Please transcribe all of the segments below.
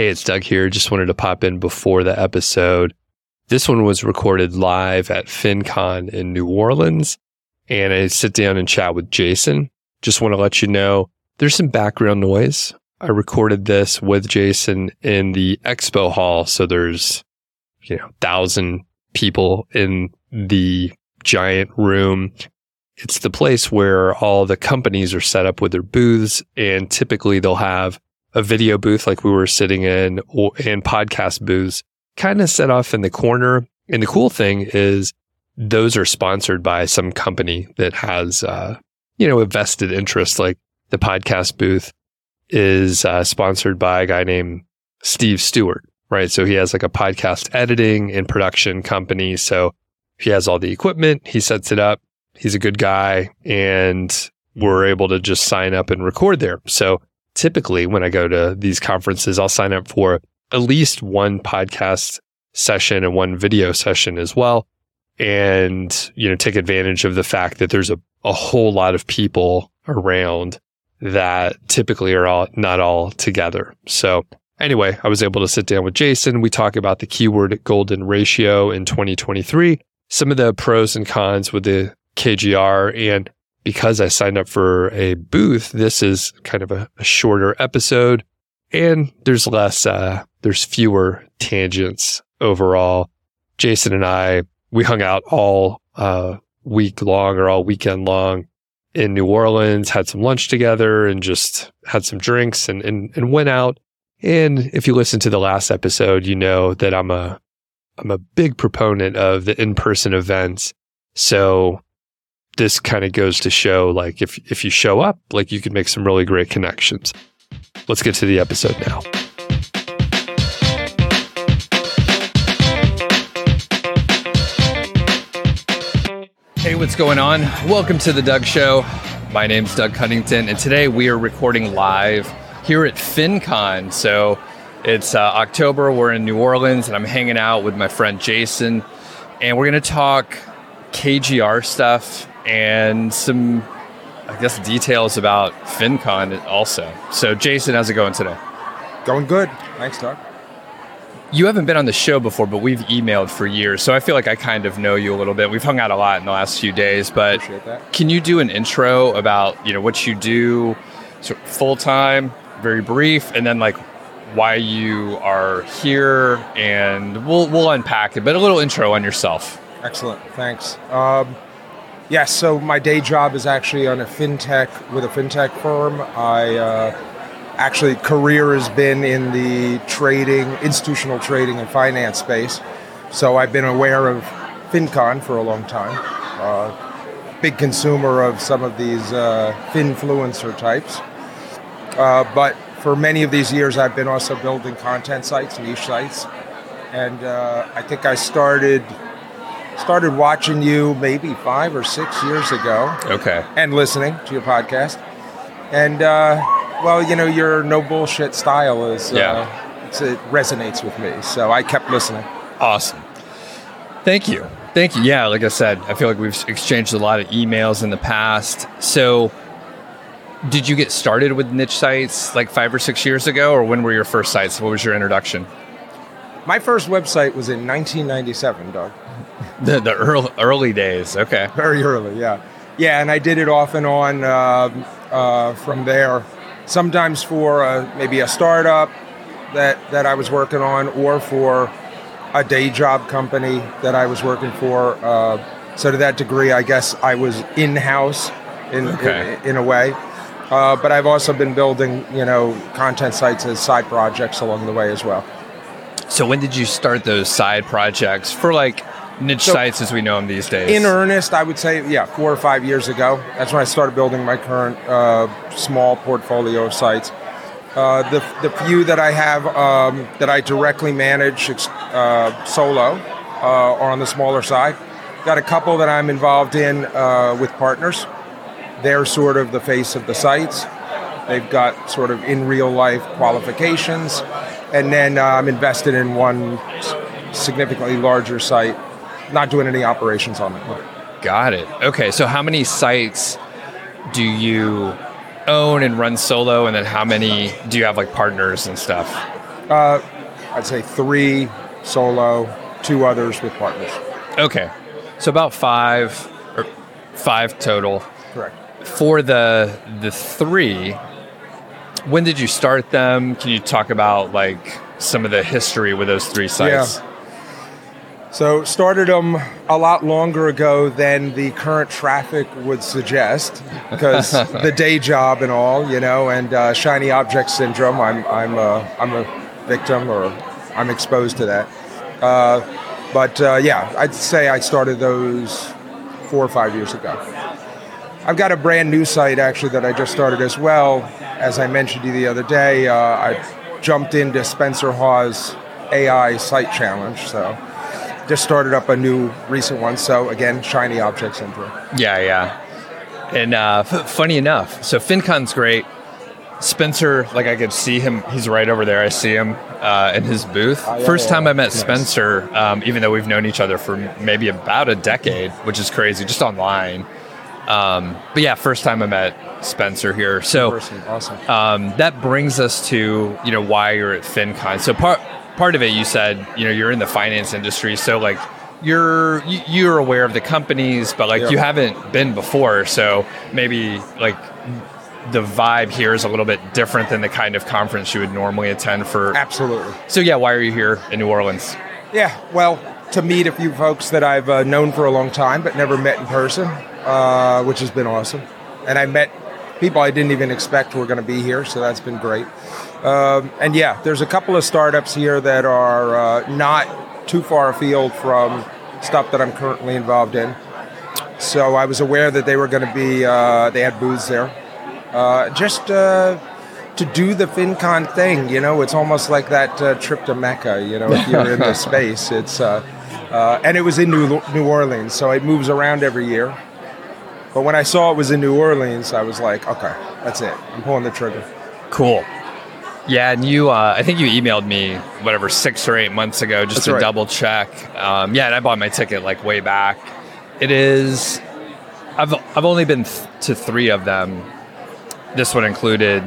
Hey, it's Doug here. Just wanted to pop in before the episode. This one was recorded live at FinCon in New Orleans, and I sit down and chat with Jason. Just want to let you know there's some background noise. I recorded this with Jason in the expo hall. So there's, you know, thousand people in the giant room. It's the place where all the companies are set up with their booths. And typically they'll have a video booth like we were sitting in or, and podcast booths kind of set off in the corner. And the cool thing is those are sponsored by some company that has, uh, you know, a vested interest. Like the podcast booth is uh, sponsored by a guy named Steve Stewart, right? So he has like a podcast editing and production company. So he has all the equipment, he sets it up. He's a good guy and we're able to just sign up and record there. So typically when I go to these conferences, I'll sign up for at least one podcast session and one video session as well. And, you know, take advantage of the fact that there's a, a whole lot of people around that typically are all not all together. So anyway, I was able to sit down with Jason. We talk about the keyword golden ratio in 2023, some of the pros and cons with the KGR. And because I signed up for a booth, this is kind of a, a shorter episode and there's less, uh, there's fewer tangents overall. Jason and I, we hung out all, uh, week long or all weekend long in New Orleans, had some lunch together and just had some drinks and, and, and went out. And if you listen to the last episode, you know that I'm a, I'm a big proponent of the in-person events. So this kind of goes to show like if, if you show up, like you can make some really great connections. Let's get to the episode now. Hey, what's going on? Welcome to the Doug Show. My name's Doug Cunnington, and today we are recording live here at FinCon. So it's uh, October, we're in New Orleans, and I'm hanging out with my friend Jason, and we're going to talk KGR stuff and some, I guess, details about FinCon also. So, Jason, how's it going today? Going good. Thanks, Doc. you haven't been on the show before, but we've emailed for years, so I feel like I kind of know you a little bit. We've hung out a lot in the last few days, but can you do an intro about you know what you do, sort of full time, very brief, and then like why you are here, and we'll we'll unpack it, but a little intro on yourself. Excellent, thanks. Um, yes, so my day job is actually on a fintech with a fintech firm. I uh, actually career has been in the trading, institutional trading and finance space. So I've been aware of FinCon for a long time. Uh, big consumer of some of these uh, finfluencer types. Uh, but for many of these years, I've been also building content sites, niche sites, and uh, I think I started started watching you maybe five or six years ago. Okay. And listening to your podcast, and uh, well, you know, your no bullshit style is, uh, yeah. Uh, it resonates with me. So I kept listening. Awesome. Thank you. Thank you. Yeah, like I said, I feel like we've exchanged a lot of emails in the past. So, did you get started with niche sites like five or six years ago, or when were your first sites? What was your introduction? My first website was in 1997, Doug. the, the early, early days, okay. Very early, yeah. Yeah, and I did it off and on uh, uh, from there sometimes for a, maybe a startup that, that I was working on or for a day job company that I was working for. Uh, so to that degree, I guess I was in-house in, okay. in, in, a way. Uh, but I've also been building, you know, content sites as side projects along the way as well. So when did you start those side projects for like niche so sites as we know them these days? In earnest, I would say, yeah, four or five years ago. That's when I started building my current uh, small portfolio of sites. Uh, the, the few that I have um, that I directly manage uh, solo uh, are on the smaller side. Got a couple that I'm involved in uh, with partners. They're sort of the face of the sites. They've got sort of in real life qualifications. And then uh, I'm invested in one significantly larger site not doing any operations on it. Got it. Okay, so how many sites do you own and run solo, and then how many do you have like partners and stuff? Uh, I'd say three solo, two others with partners. Okay. So about five or five total. Correct. For the the three, when did you start them? Can you talk about like some of the history with those three sites? Yeah. So started them a lot longer ago than the current traffic would suggest, because the day job and all, you know, and uh, shiny object syndrome. I'm I'm a, I'm a victim, or I'm exposed to that. Uh, but uh, yeah, I'd say I started those four or five years ago. I've got a brand new site actually that I just started as well. As I mentioned to you the other day, uh, I jumped into Spencer Haws AI Site Challenge, so just started up a new recent one. So again, shiny object syndrome. Yeah, yeah. And uh, f- funny enough, so FinCon's great. Spencer, like I could see him. He's right over there. I see him uh, in his booth. Oh, yeah, First yeah, time I met nice. Spencer, um, even though we've known each other for maybe about a decade, which is crazy, just online. Um, but yeah, first time I met Spencer here. So awesome. um, that brings us to you know why you're at FinCon. So part part of it, you said you know you're in the finance industry, so like you're you- you're aware of the companies, but like Yeah. you haven't been before, so maybe like the vibe here is a little bit different than the kind of conference you would normally attend for. Absolutely. So yeah, why are you here in New Orleans? Yeah, well, to meet a few folks that I've uh, known for a long time but never met in person, uh, which has been awesome. And I met people I didn't even expect were going to be here, so that's been great. Um, and yeah, there's a couple of startups here that are uh, not too far afield from stuff that I'm currently involved in. So I was aware that they were going to be, uh, they had booths there. Uh, just uh, to do the FinCon thing, you know, it's almost like that uh, trip to Mecca, you know, if you're in the space. It's, uh, uh, and it was in New, New Orleans, so it moves around every year. But when I saw it was in New Orleans, I was like, okay, that's it. I'm pulling the trigger. Cool. Yeah, and you, uh, I think you emailed me whatever six or eight months ago just That's to right. double check. Um, yeah, and I bought my ticket like way back. It is, I've I've only been th- to three of them, this one included,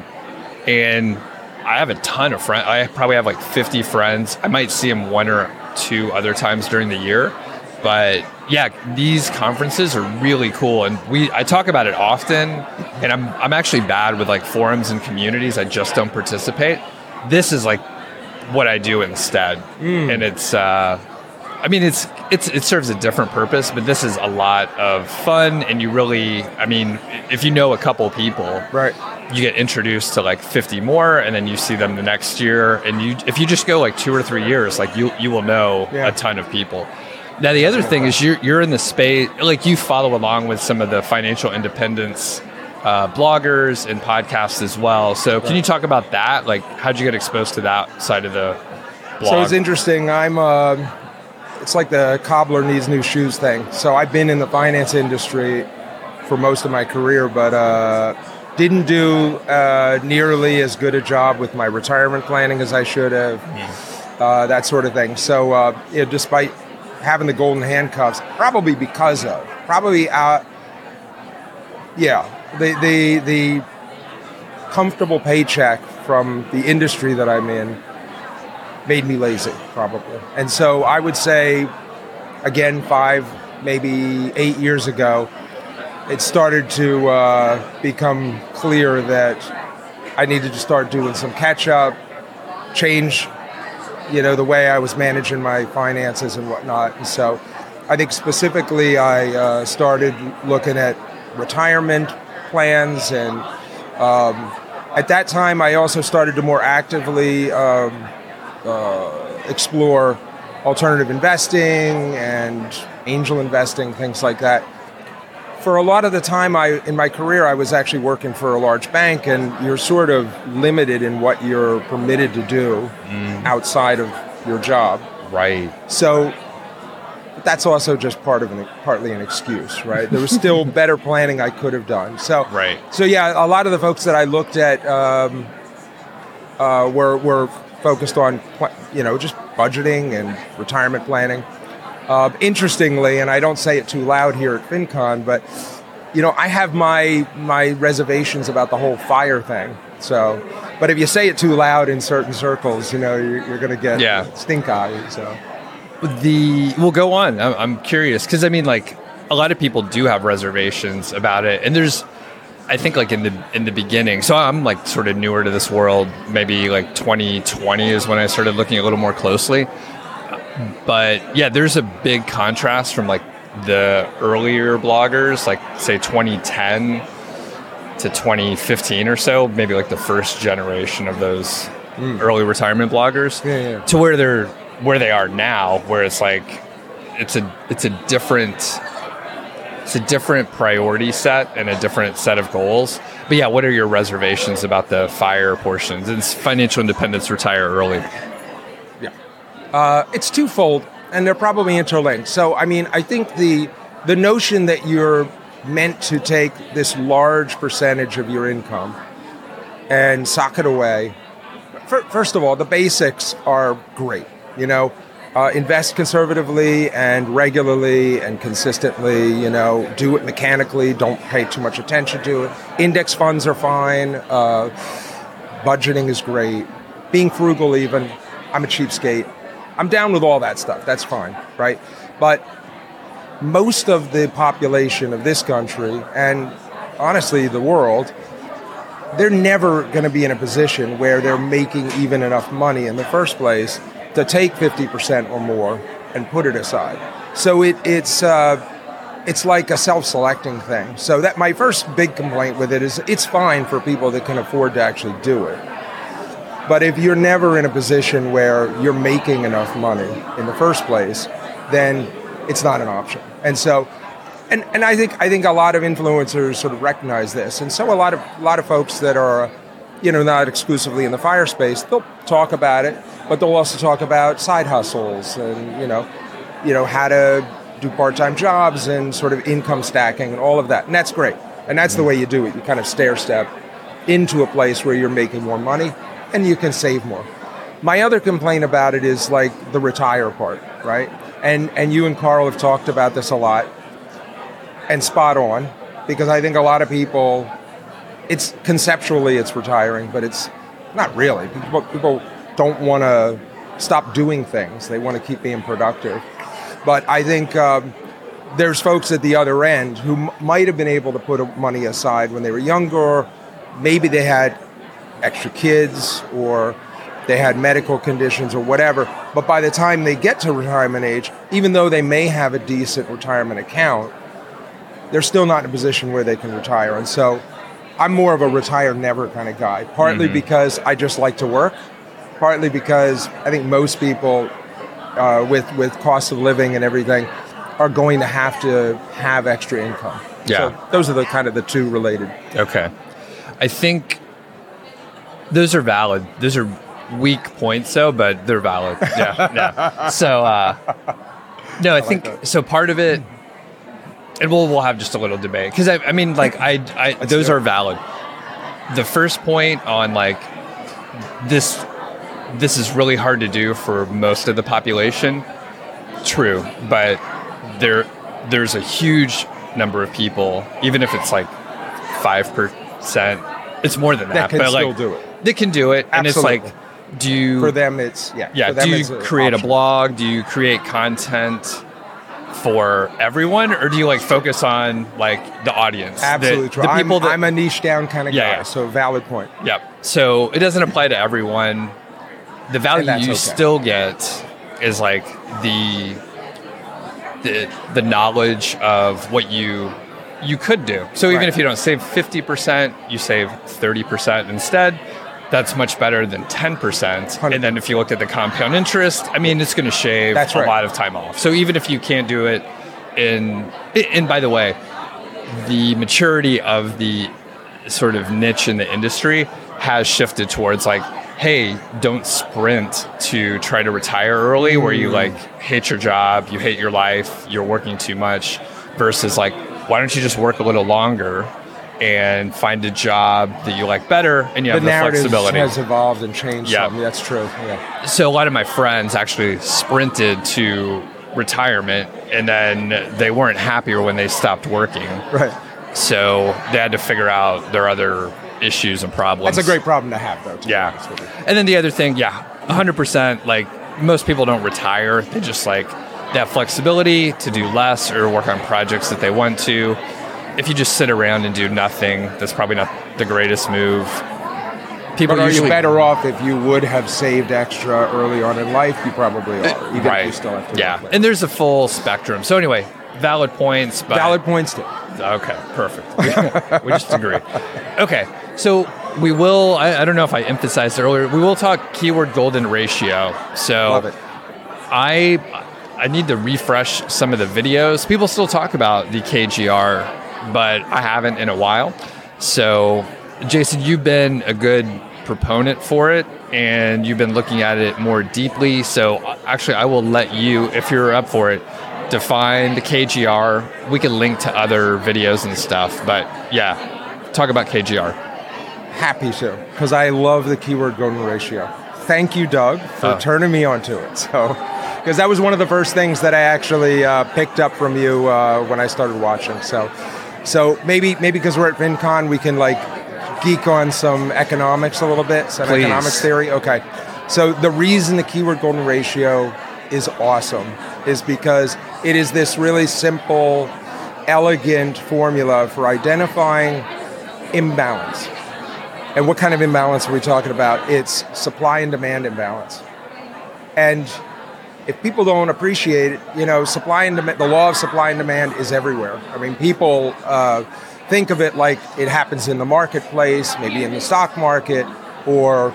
and I have a ton of friends. I probably have like fifty friends. I might see them one or two other times during the year, but yeah, these conferences are really cool, and we I talk about it often. And I'm I'm actually bad with like forums and communities. I just don't participate. This is like what I do instead, and it's. Uh, I mean, it's it's it serves a different purpose, but this is a lot of fun, and you really, I mean, if you know a couple people, Right. you get introduced to like 50 more and then you see them the next year and you if you just go like two or three years like you you will know Yeah. a ton of people now the other thing is you're, you're in the space like you follow along with some of the financial independence uh, bloggers and podcasts as well so can you talk about that like how'd you get exposed to that side of the blog So it's interesting. I'm. Um, it's like the cobbler needs new shoes thing. So I've been in the finance industry for most of my career, but uh, didn't do uh, nearly as good a job with my retirement planning as I should have. Uh, that sort of thing. So uh, you know, despite having the golden handcuffs, probably because of probably uh, yeah the the the comfortable paycheck from the industry that I'm in made me lazy, probably. And so I would say, again, five, maybe eight years ago, it started to uh, become clear that I needed to start doing some catch up, change, you know, the way I was managing my finances and whatnot. And so I think specifically I uh, started looking at retirement plans and um, at that time I also started to more actively um, uh, explore alternative investing and angel investing, things like that. For a lot of the time I in my career I was actually working for a large bank and you're sort of limited in what you're permitted to do outside of your job. right So that's also just part of an partly an excuse, right? There was still better planning I could have done. So Right. So yeah, a lot of the folks that I looked at um, uh, were were focused on you know just budgeting and retirement planning. Uh, interestingly, and I don't say it too loud here at FinCon, but you know I have my my reservations about the whole fire thing. So But if you say it too loud in certain circles, you know, you're, you're going to get Yeah. stink eye. So the we'll go on. I'm, I'm curious because I mean, like a lot of people do have reservations about it, and there's, I think, like in the in the beginning. So I'm like sort of newer to this world. Maybe like 2020 is when I started looking a little more closely. But yeah, there's a big contrast from like the earlier bloggers, like say 2010 to 2015 or so, maybe like the first generation of those mm. early retirement bloggers Yeah, yeah. to where they're where they are now where it's like it's a it's a different it's a different priority set and a different set of goals. But yeah what are your reservations about the fire portions? It's financial independence retire early Uh, it's twofold, and they're probably interlinked. So, I mean, I think the the notion that you're meant to take this large percentage of your income and sock it away. fir- First of all, the basics are great. You know, uh, invest conservatively and regularly and consistently. You know, do it mechanically. Don't pay too much attention to it. Index funds are fine. Uh, budgeting is great. Being frugal, even. I'm a cheapskate. I'm down with all that stuff. That's fine, right? But most of the population of this country and honestly the world, they're never going to be in a position where they're making even enough money in the first place to take 50% or more and put it aside. So it, it's uh, it's like a self-selecting thing. So that my first big complaint with it is it's fine for people that can afford to actually do it. But if you're never in a position where you're making enough money in the first place, then it's not an option. And so, and, and I think I think a lot of influencers sort of recognize this, and so a lot of a lot of folks that are, you know, not exclusively in the fire space, they'll talk about it, but they'll also talk about side hustles and you know, you know how to do part-time jobs and sort of income stacking and all of that, and that's great, and that's the way you do it. You kind of stair step into a place where you're making more money and you can save more. My other complaint about it is like the retire part, right? And and you and Carl have talked about this a lot, and spot on, because I think a lot of people, it's conceptually it's retiring, but it's not really. People, people don't want to stop doing things; they want to keep being productive. But I think um, there's folks at the other end who m- might have been able to put money aside when they were younger. Maybe they had extra kids or they had medical conditions or whatever. But by the time they get to retirement age, even though they may have a decent retirement account, they're still not in a position where they can retire. And so I'm more of a retire never kind of guy, partly because I just like to work, partly because I think most people uh, with, with cost of living and everything are going to have to have extra income. Yeah. So those are the kind of the two related. okay i think those are valid. Those are weak points though but they're valid. Yeah yeah. So uh no i, think so part of it and we'll we'll have just a little debate because I, I mean like i i those are valid. The first point on like this this is really hard to do for most of the population true but there there's a huge number of people even if it's like 5% it's more than that, That can but still like do it. They can do it and it's like do you For them, it's yeah. yeah For them, do you create a blog do you create content for everyone or do you like focus on like the audience The- Absolutely the, true. I'm, people that I'm a niche down kind of Yeah, guy, yeah. so valid point. Yep. So it doesn't apply to everyone. The value you okay. still get is like the the the knowledge of what you you could do. So even Right. if you don't save 50%, you save 30% instead. That's much better than 10%. And then if you look at the compound interest, I mean, it's going to shave That's a lot of time off. So even if you can't do it in, and by the way, the maturity of the sort of niche in the industry has shifted towards like, hey, don't sprint to try to retire early where you mm. like hate your job, you hate your life, you're working too much, versus like, why don't you just work a little longer and find a job that you like better and you The have the, narrative flexibility? has evolved and changed Yeah. some. That's true. Yeah. so a lot of my friends actually sprinted to retirement and then they weren't happier when they stopped working. Right. So they had to figure out their other issues and problems. That's a great problem to have, though. To Yeah. Be honest with you. And then the other thing, yeah, 100%. Like most people don't retire. They just like they have flexibility to do less or work on projects that they want to. If you just sit around and do nothing, that's probably not the greatest move. People But are usually you better off if you would have saved extra early on in life? You probably are, even if you right? still have to. yeah, and there's a full spectrum. So anyway, valid points. But valid points too. Okay, perfect. we just agree. Okay, so we will. I, I don't know if I emphasized earlier. We will talk keyword golden ratio. So. I I need to refresh some of the videos. People still talk about the KGR, but I haven't in a while. So, Jason, you've been a good proponent for it and you've been looking at it more deeply. So, actually, I will let you, if you're up for it, define the KGR. We can link to other videos and stuff, but yeah, talk about KGR. Happy to, because I love the keyword golden ratio. Thank you, Doug, for Oh. turning me onto it. So, because that was one of the first things that I actually uh, picked up from you uh, when I started watching. So, so maybe maybe because we're at FinCon, we can like geek on some economics a little bit, some Please. economics theory. Okay. So the reason the keyword golden ratio is awesome is because it is this really simple, elegant formula for identifying imbalance. And what kind of imbalance are we talking about? It's supply and demand imbalance. And if people don't appreciate it, you know, supply and demand, the law of supply and demand is everywhere. I mean, people uh, think of it like it happens in the marketplace, maybe in the stock market, or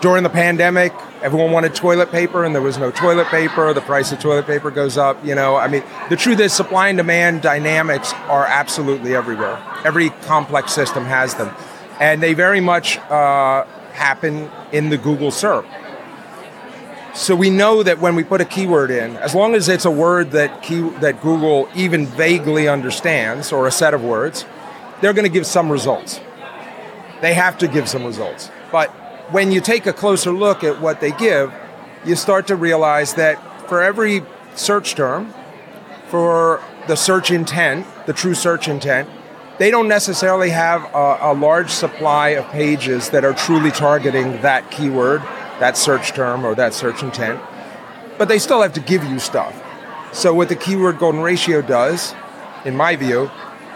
during the pandemic, everyone wanted toilet paper and there was no toilet paper. The price of toilet paper goes up. You know, I mean, the truth is, supply and demand dynamics are absolutely everywhere. Every complex system has them, and they very much uh, happen in the Google SERP. So we know that when we put a keyword in, as long as it's a word that key, that Google even vaguely understands or a set of words, they're going to give some results. They have to give some results. But when you take a closer look at what they give, you start to realize that for every search term, for the search intent, the true search intent, they don't necessarily have a, a large supply of pages that are truly targeting that keyword, that search term, or that search intent. But they still have to give you stuff. So, what the keyword golden ratio does, in my view,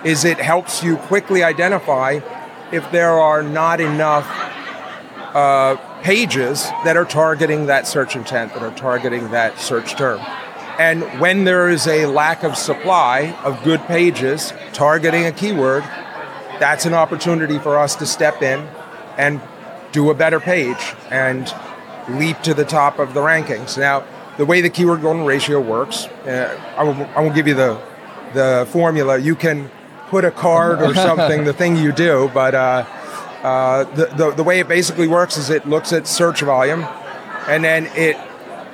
is it helps you quickly identify if there are not enough uh, pages that are targeting that search intent, that are targeting that search term. And when there is a lack of supply of good pages targeting a keyword, that's an opportunity for us to step in and do a better page and leap to the top of the rankings. Now, the way the keyword golden ratio works, uh, I, won't, I won't give you the, the formula. You can put a card or something, the thing you do, but uh, uh, the, the, the way it basically works is it looks at search volume and then it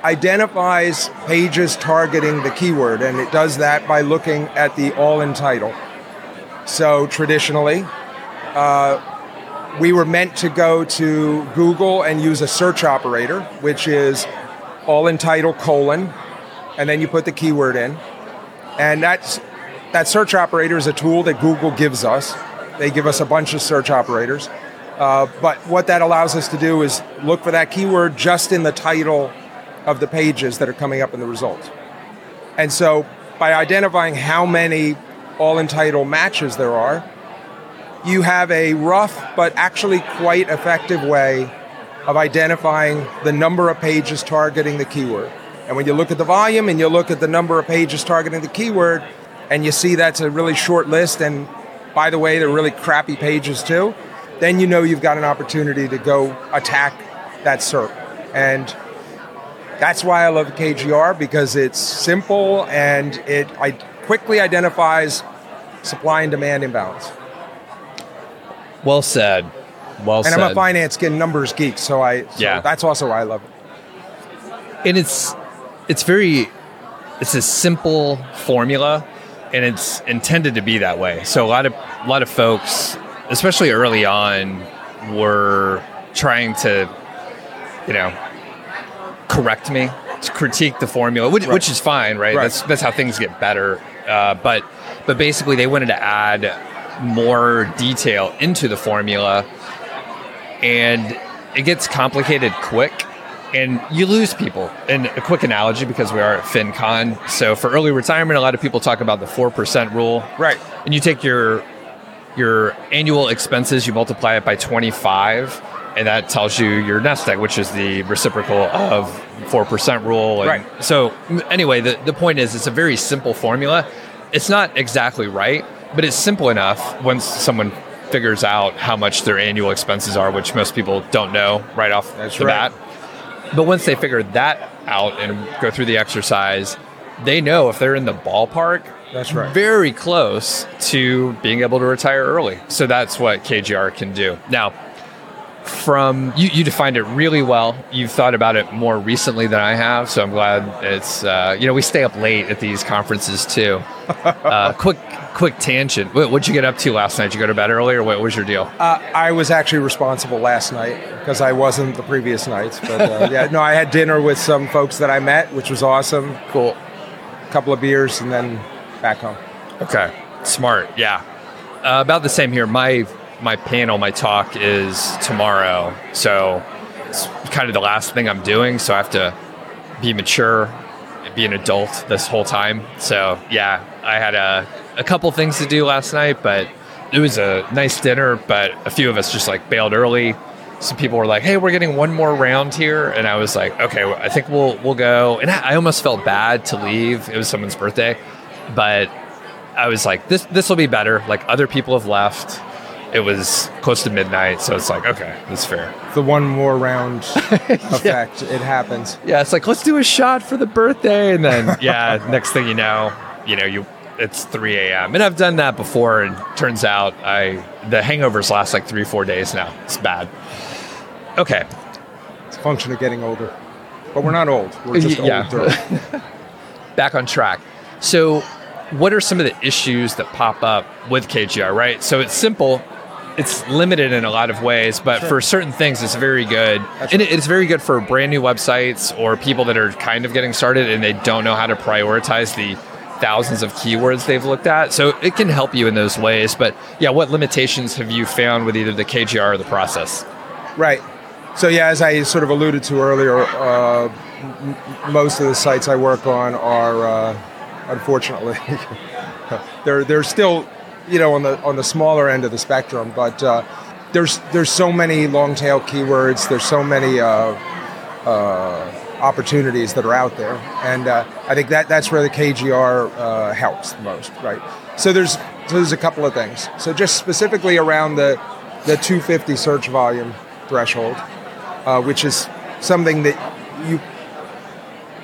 identifies pages targeting the keyword, and it does that by looking at the all in title. So traditionally, uh, we were meant to go to Google and use a search operator, which is all in title colon, and then you put the keyword in. And that's, that search operator is a tool that Google gives us. They give us a bunch of search operators. Uh, but what that allows us to do is look for that keyword just in the title of the pages that are coming up in the results. And so by identifying how many all in title matches there are, you have a rough but actually quite effective way of identifying the number of pages targeting the keyword. And when you look at the volume and you look at the number of pages targeting the keyword, and you see that's a really short list, and by the way, they're really crappy pages too, then you know you've got an opportunity to go attack that SERP. And that's why I love KGR because it's simple and it quickly identifies supply and demand imbalance. Well said. Well And said. And I'm a finance geek, numbers geek, so I so Yeah. that's also why I love it. and it's it's very it's a simple formula and it's intended to be that way so a lot of a lot of folks especially early on were trying to you know correct me to critique the formula which, Right. which is fine right? Right. that's that's how things get better uh, but but basically they wanted to add more detail into the formula and it gets complicated quick and you lose people. And a quick analogy because we are at FinCon. So for early retirement, a lot of people talk about the 4% rule. Right. And you take your your annual expenses, you multiply it by 25, and that tells you your nest egg, which is the reciprocal of 4% rule. And Right. So anyway, the, the point is it's a very simple formula. It's not exactly right, but it's simple enough once someone figures out how much their annual expenses are, which most people don't know right off That's the right. bat. But once they figure that out and go through the exercise, they know if they're in the ballpark, That's right. very close to being able to retire early. So that's what KGR can do. Now, from you, you defined it really well. You've thought about it more recently than I have, so I'm glad it's. Uh, you know, we stay up late at these conferences too. Uh, quick, quick tangent. What, what'd you get up to last night? Did you go to bed early, or what was your deal? Uh, I was actually responsible last night because I wasn't the previous nights. But uh, yeah, no, I had dinner with some folks that I met, which was awesome. Cool. A couple of beers and then back home. Okay, smart. Yeah, uh, about the same here. My my panel, my talk is tomorrow, so it's kind of the last thing I'm doing. So I have to be mature, and be an adult this whole time. So yeah, I had a a couple things to do last night, but it was a nice dinner. But a few of us just like bailed early. Some people were like, "Hey, we're getting one more round here," and I was like, "Okay, I think we'll we'll go." And I I almost felt bad to leave. It was someone's birthday, but I was like, this this will be better. Like other people have left. It was close to midnight, so it's like, okay, that's fair. The one more round effect, it happens. Yeah, it's like let's do a shot for the birthday, and then yeah, next thing you know, you know you it's 3 a.m. and I've done that before, and turns out I the hangovers last like three four days now. It's bad. Okay, It's a function of getting older. But we're not old. We're just Yeah. older. back on track. So, what are some of the issues that pop up with KGR, right? So, it's simple, it's limited in a lot of ways, but for certain things, it's very good. That's and it- it's very good for brand new websites or people that are kind of getting started and they don't know how to prioritize the thousands of keywords they've looked at. So, it can help you in those ways. But yeah, what limitations have you found with either the KGR or the process? Right. So yeah, as I sort of alluded to earlier, uh, m- most of the sites I work on are, uh, unfortunately, they're they're still, you know, on the on the smaller end of the spectrum. But uh, there's there's so many long tail keywords. There's so many. Uh, uh, opportunities that are out there, and uh, I think that that's where the KGR uh, helps the most, right? So there's so there's a couple of things. So just specifically around the the 250 search volume threshold, which is something that you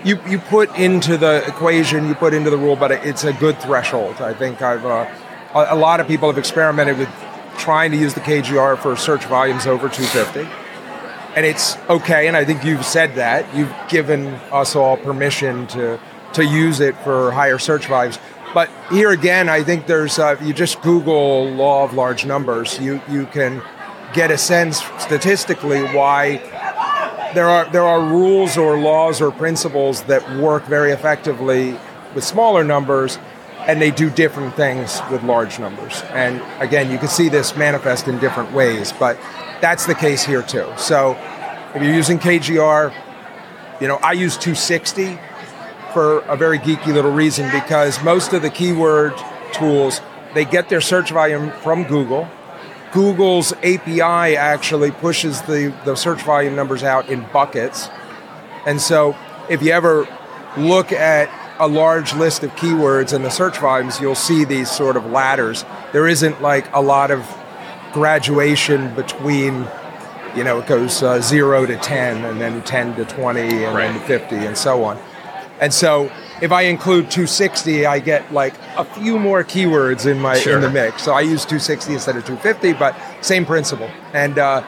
you you put into the equation, you put into the rule, but it's a good threshold. I think I've uh, a, lot of people have experimented with trying to use the KGR for search volumes over 250 and it's okay. And I think you've said that you've given us all permission to to use it for higher search volumes. But here again, I think there's uh, you just Google law of large numbers. You you can get a sense statistically why there are there are rules or laws or principles that work very effectively with smaller numbers and they do different things with large numbers. And again you can see this manifest in different ways but that's the case here too. So if you're using kgr you know i use 260 for a very geeky little reason because most of the keyword tools they get their search volume from google. Google's API actually pushes the, the search volume numbers out in buckets. And so if you ever look at a large list of keywords and the search volumes, you'll see these sort of ladders. There isn't like a lot of graduation between, you know, it goes uh, 0 to 10 and then 10 to 20 and then Right. to 50 and so on. And so if I include 260, I get like a few more keywords in my Sure. in the mix. So I use 260 instead of 250, but same principle. And uh,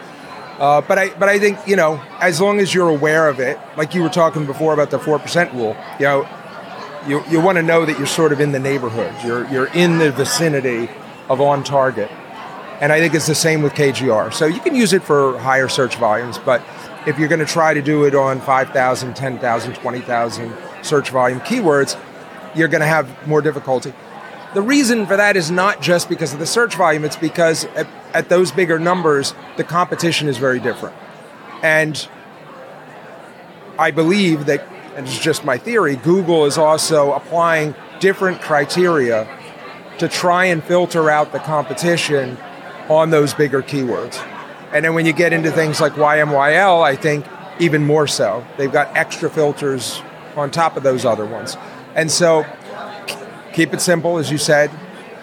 uh, but I but I think you know as long as you're aware of it, like you were talking before about the four percent rule, you know, you you want to know that you're sort of in the neighborhood. You're you're in the vicinity of on target. And I think it's the same with KGR. So you can use it for higher search volumes, but if you're going to try to do it on 5,000, 10,000, 20,000 search volume keywords, you're going to have more difficulty. The reason for that is not just because of the search volume, it's because uh, at those bigger numbers, the competition is very different. And I believe that, and it's just my theory, Google is also applying different criteria to try and filter out the competition on those bigger keywords. And then when you get into things like YMYL, I think even more so. They've got extra filters on top of those other ones. And so keep it simple, as you said.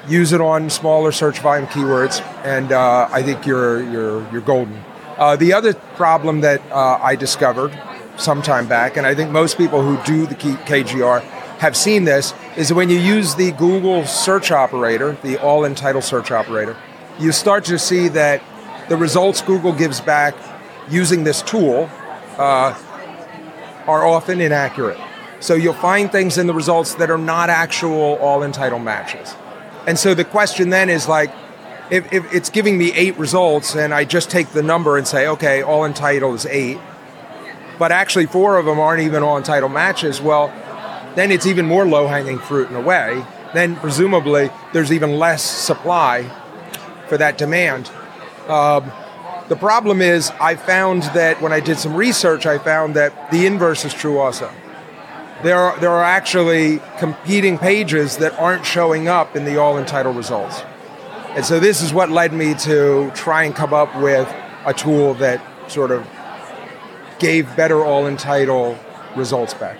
Use it on smaller search volume keywords, and uh, I think you're you're you're golden. Uh, the other problem that uh, I discovered some time back, and I think most people who do the KGR have seen this, is when you use the Google search operator, the all-in title search operator, you start to see that the results Google gives back using this tool uh, are often inaccurate. So you'll find things in the results that are not actual all-in title matches. And so the question then is like, if, if, it's giving me eight results and I just take the number and say, okay, all in title is eight, but actually four of them aren't even on title matches, well, then it's even more low hanging fruit in a way. Then presumably there's even less supply for that demand. Um, the problem is, I found that when I did some research, I found that the inverse is true also. There are, there are actually competing pages that aren't showing up in the all in title results. And so this is what led me to try and come up with a tool that sort of gave better all in title results back.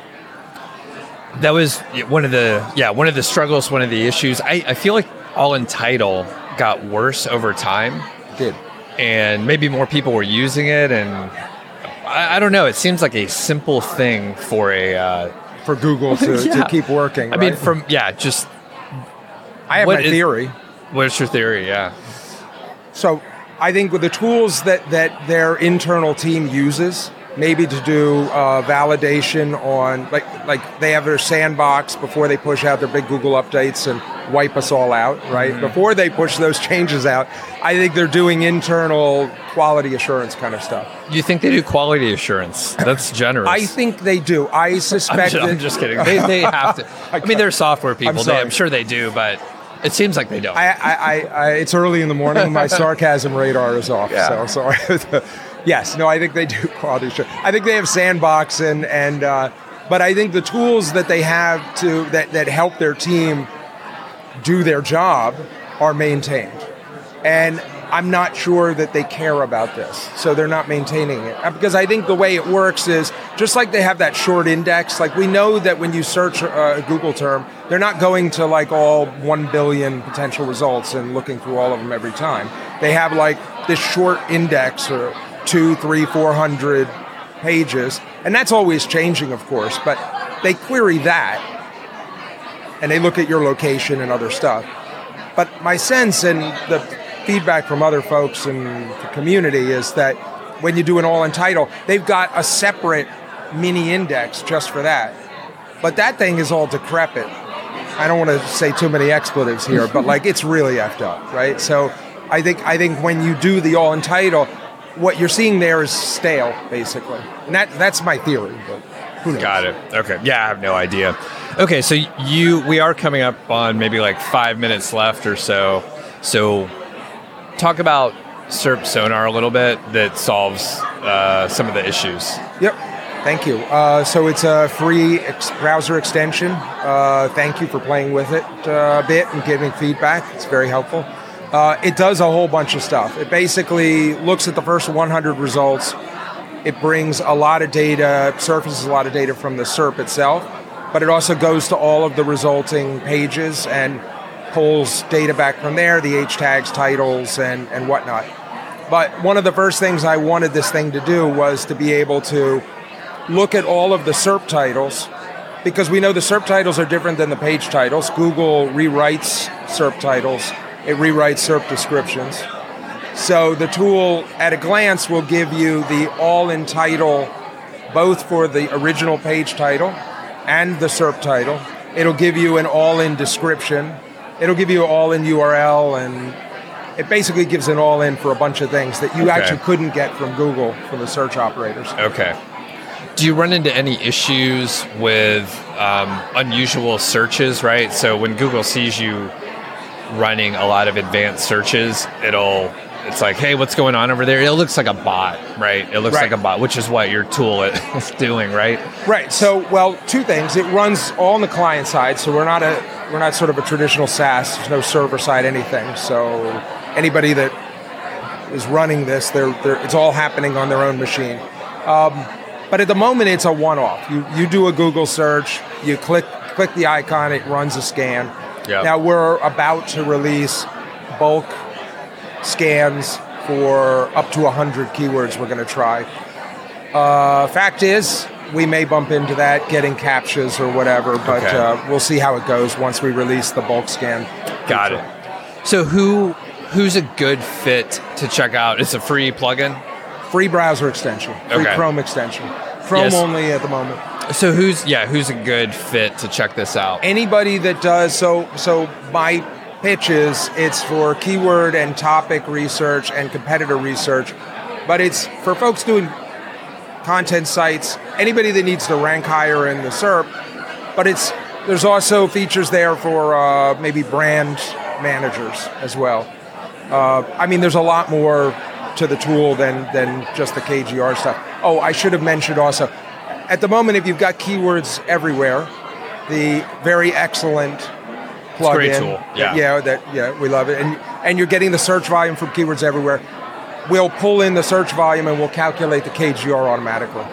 That was one of the yeah one of the struggles, one of the issues. I, I feel like all in title got worse over time. It did and maybe more people were using it and I, I don't know it seems like a simple thing for a uh, for google to, yeah. to keep working i right? mean from yeah just i have my is, theory what's your theory yeah so i think with the tools that that their internal team uses maybe to do uh, validation on like like they have their sandbox before they push out their big Google updates and wipe us all out, right? Mm-hmm. Before they push those changes out, I think they're doing internal quality assurance kind of stuff. You think they do quality assurance? That's generous. I think they do. I suspect. I'm, just, I'm just kidding. They, they have to. I mean, they're software people. I'm, they, I'm sure they do, but. It seems like they don't. I, I, I, it's early in the morning. My sarcasm radar is off. Yeah. So sorry. Yes, no, I think they do quality assurance. I think they have sandbox and and uh, but I think the tools that they have to that that help their team do their job are maintained, and I'm not sure that they care about this, so they're not maintaining it. Uh, because I think the way it works is just like they have that short index. Like we know that when you search a Google term, they're not going to like all one billion potential results and looking through all of them every time. They have like this short index or two, three, four hundred pages, and that's always changing, of course. But they query that, and they look at your location and other stuff. But my sense and the feedback from other folks in the community is that when you do an all in title, they've got a separate mini index just for that. But that thing is all decrepit. I don't want to say too many expletives here, but like it's really effed up, right? So I think I think when you do the all in title, what you're seeing there is stale, basically. And that that's my theory, but who knows? Got it. Okay. Yeah, I have no idea. Okay, so you we are coming up on maybe like five minutes left or so. So talk about SERP Sonar a little bit that solves uh, some of the issues. Yep. Thank you. Uh, so it's a free ex- browser extension. Uh, thank you for playing with it uh, a bit and giving feedback. It's very helpful. Uh, it does a whole bunch of stuff. It basically looks at the first 100 results. It brings a lot of data, surfaces a lot of data from the SERP itself, but it also goes to all of the resulting pages and pulls data back from there, the H tags, titles, and, and whatnot. But one of the first things I wanted this thing to do was to be able to look at all of the SERP titles because we know the SERP titles are different than the page titles. Google rewrites SERP titles it rewrites SERP descriptions. So the tool at a glance will give you the all in title, both for the original page title and the SERP title. It'll give you an all in description. It'll give you an all in URL and it basically gives an all in for a bunch of things that you okay. actually couldn't get from Google from the search operators. Okay. Do you run into any issues with um, unusual searches, right? So when Google sees you running a lot of advanced searches, it'll it's like, hey, what's going on over there? It looks like a bot, right? It looks Right. like a bot, which is what your tool is doing, right? Right. So, well, two things. It runs all on the client side, so we're not a we're not sort of a traditional SaaS. There's no server side anything. So, anybody that is running this, they're, they're it's all happening on their own machine. Um, but at the moment, it's a one-off. You you do a Google search, you click click the icon, it runs a scan. Yeah. Now we're about to release bulk scans for up to 100 keywords we're going to try. Uh, fact is, we may bump into that getting CAPTCHAs or whatever, but Okay. uh, we'll see how it goes once we release the bulk scan. Got it. So who who's a good fit to check out? It's a free plugin. Free browser extension, free Okay. Chrome extension. Chrome Yes. only at the moment. So who's yeah, who's a good fit to check this out? Anybody that does so, so my pitch is it's for keyword and topic research and competitor research, but it's for folks doing content sites. Anybody that needs to rank higher in the SERP, but it's there's also features there for uh, maybe brand managers as well. Uh, I mean, there's a lot more to the tool than than just the KGR stuff. Oh, I should have mentioned also. At the moment, if you've got keywords everywhere, the very excellent plugin. great tool, yeah. yeah, that yeah, we love it, and and you're getting the search volume from keywords everywhere. We'll pull in the search volume and we'll calculate the KGR automatically.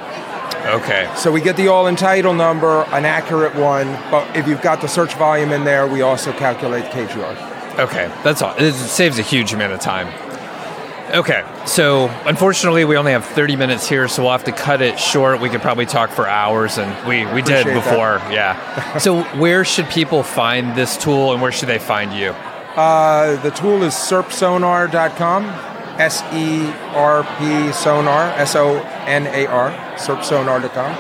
Okay. So we get the all in title number, an accurate one, but if you've got the search volume in there, we also calculate the KGR. Okay. That's all. It saves a huge amount of time. Okay. So unfortunately we only have 30 minutes here, so we'll have to cut it short. We could probably talk for hours and we, we did Appreciate that. before. Yeah. so where should people find this tool and where should they find you? Uh, the tool is serpsonar.com, S E R P sonar, S O N A R, serpsonar.com.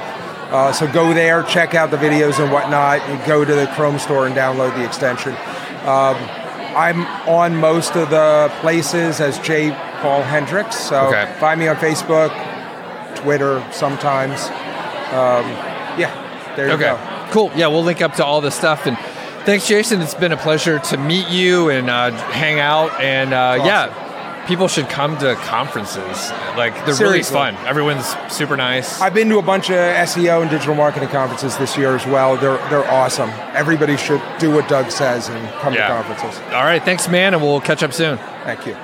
Uh, so go there, check out the videos and whatnot, and go to the Chrome store and download the extension. Um, I'm on most of the places as J. Paul Hendricks, so Okay. find me on Facebook, Twitter sometimes. Um, yeah, there you Okay. go. Cool. Yeah, we'll link up to all this stuff. And thanks, Jason. It's been a pleasure to meet you and uh, hang out. And uh, Awesome. yeah, people should come to conferences. Like they're Seriously. really fun. Everyone's super nice. I've been to a bunch of SEO and digital marketing conferences this year as well. They're they're awesome. Everybody should do what Doug says and come Yeah. to conferences. all right. Thanks, man. And we'll catch up soon. Thank you.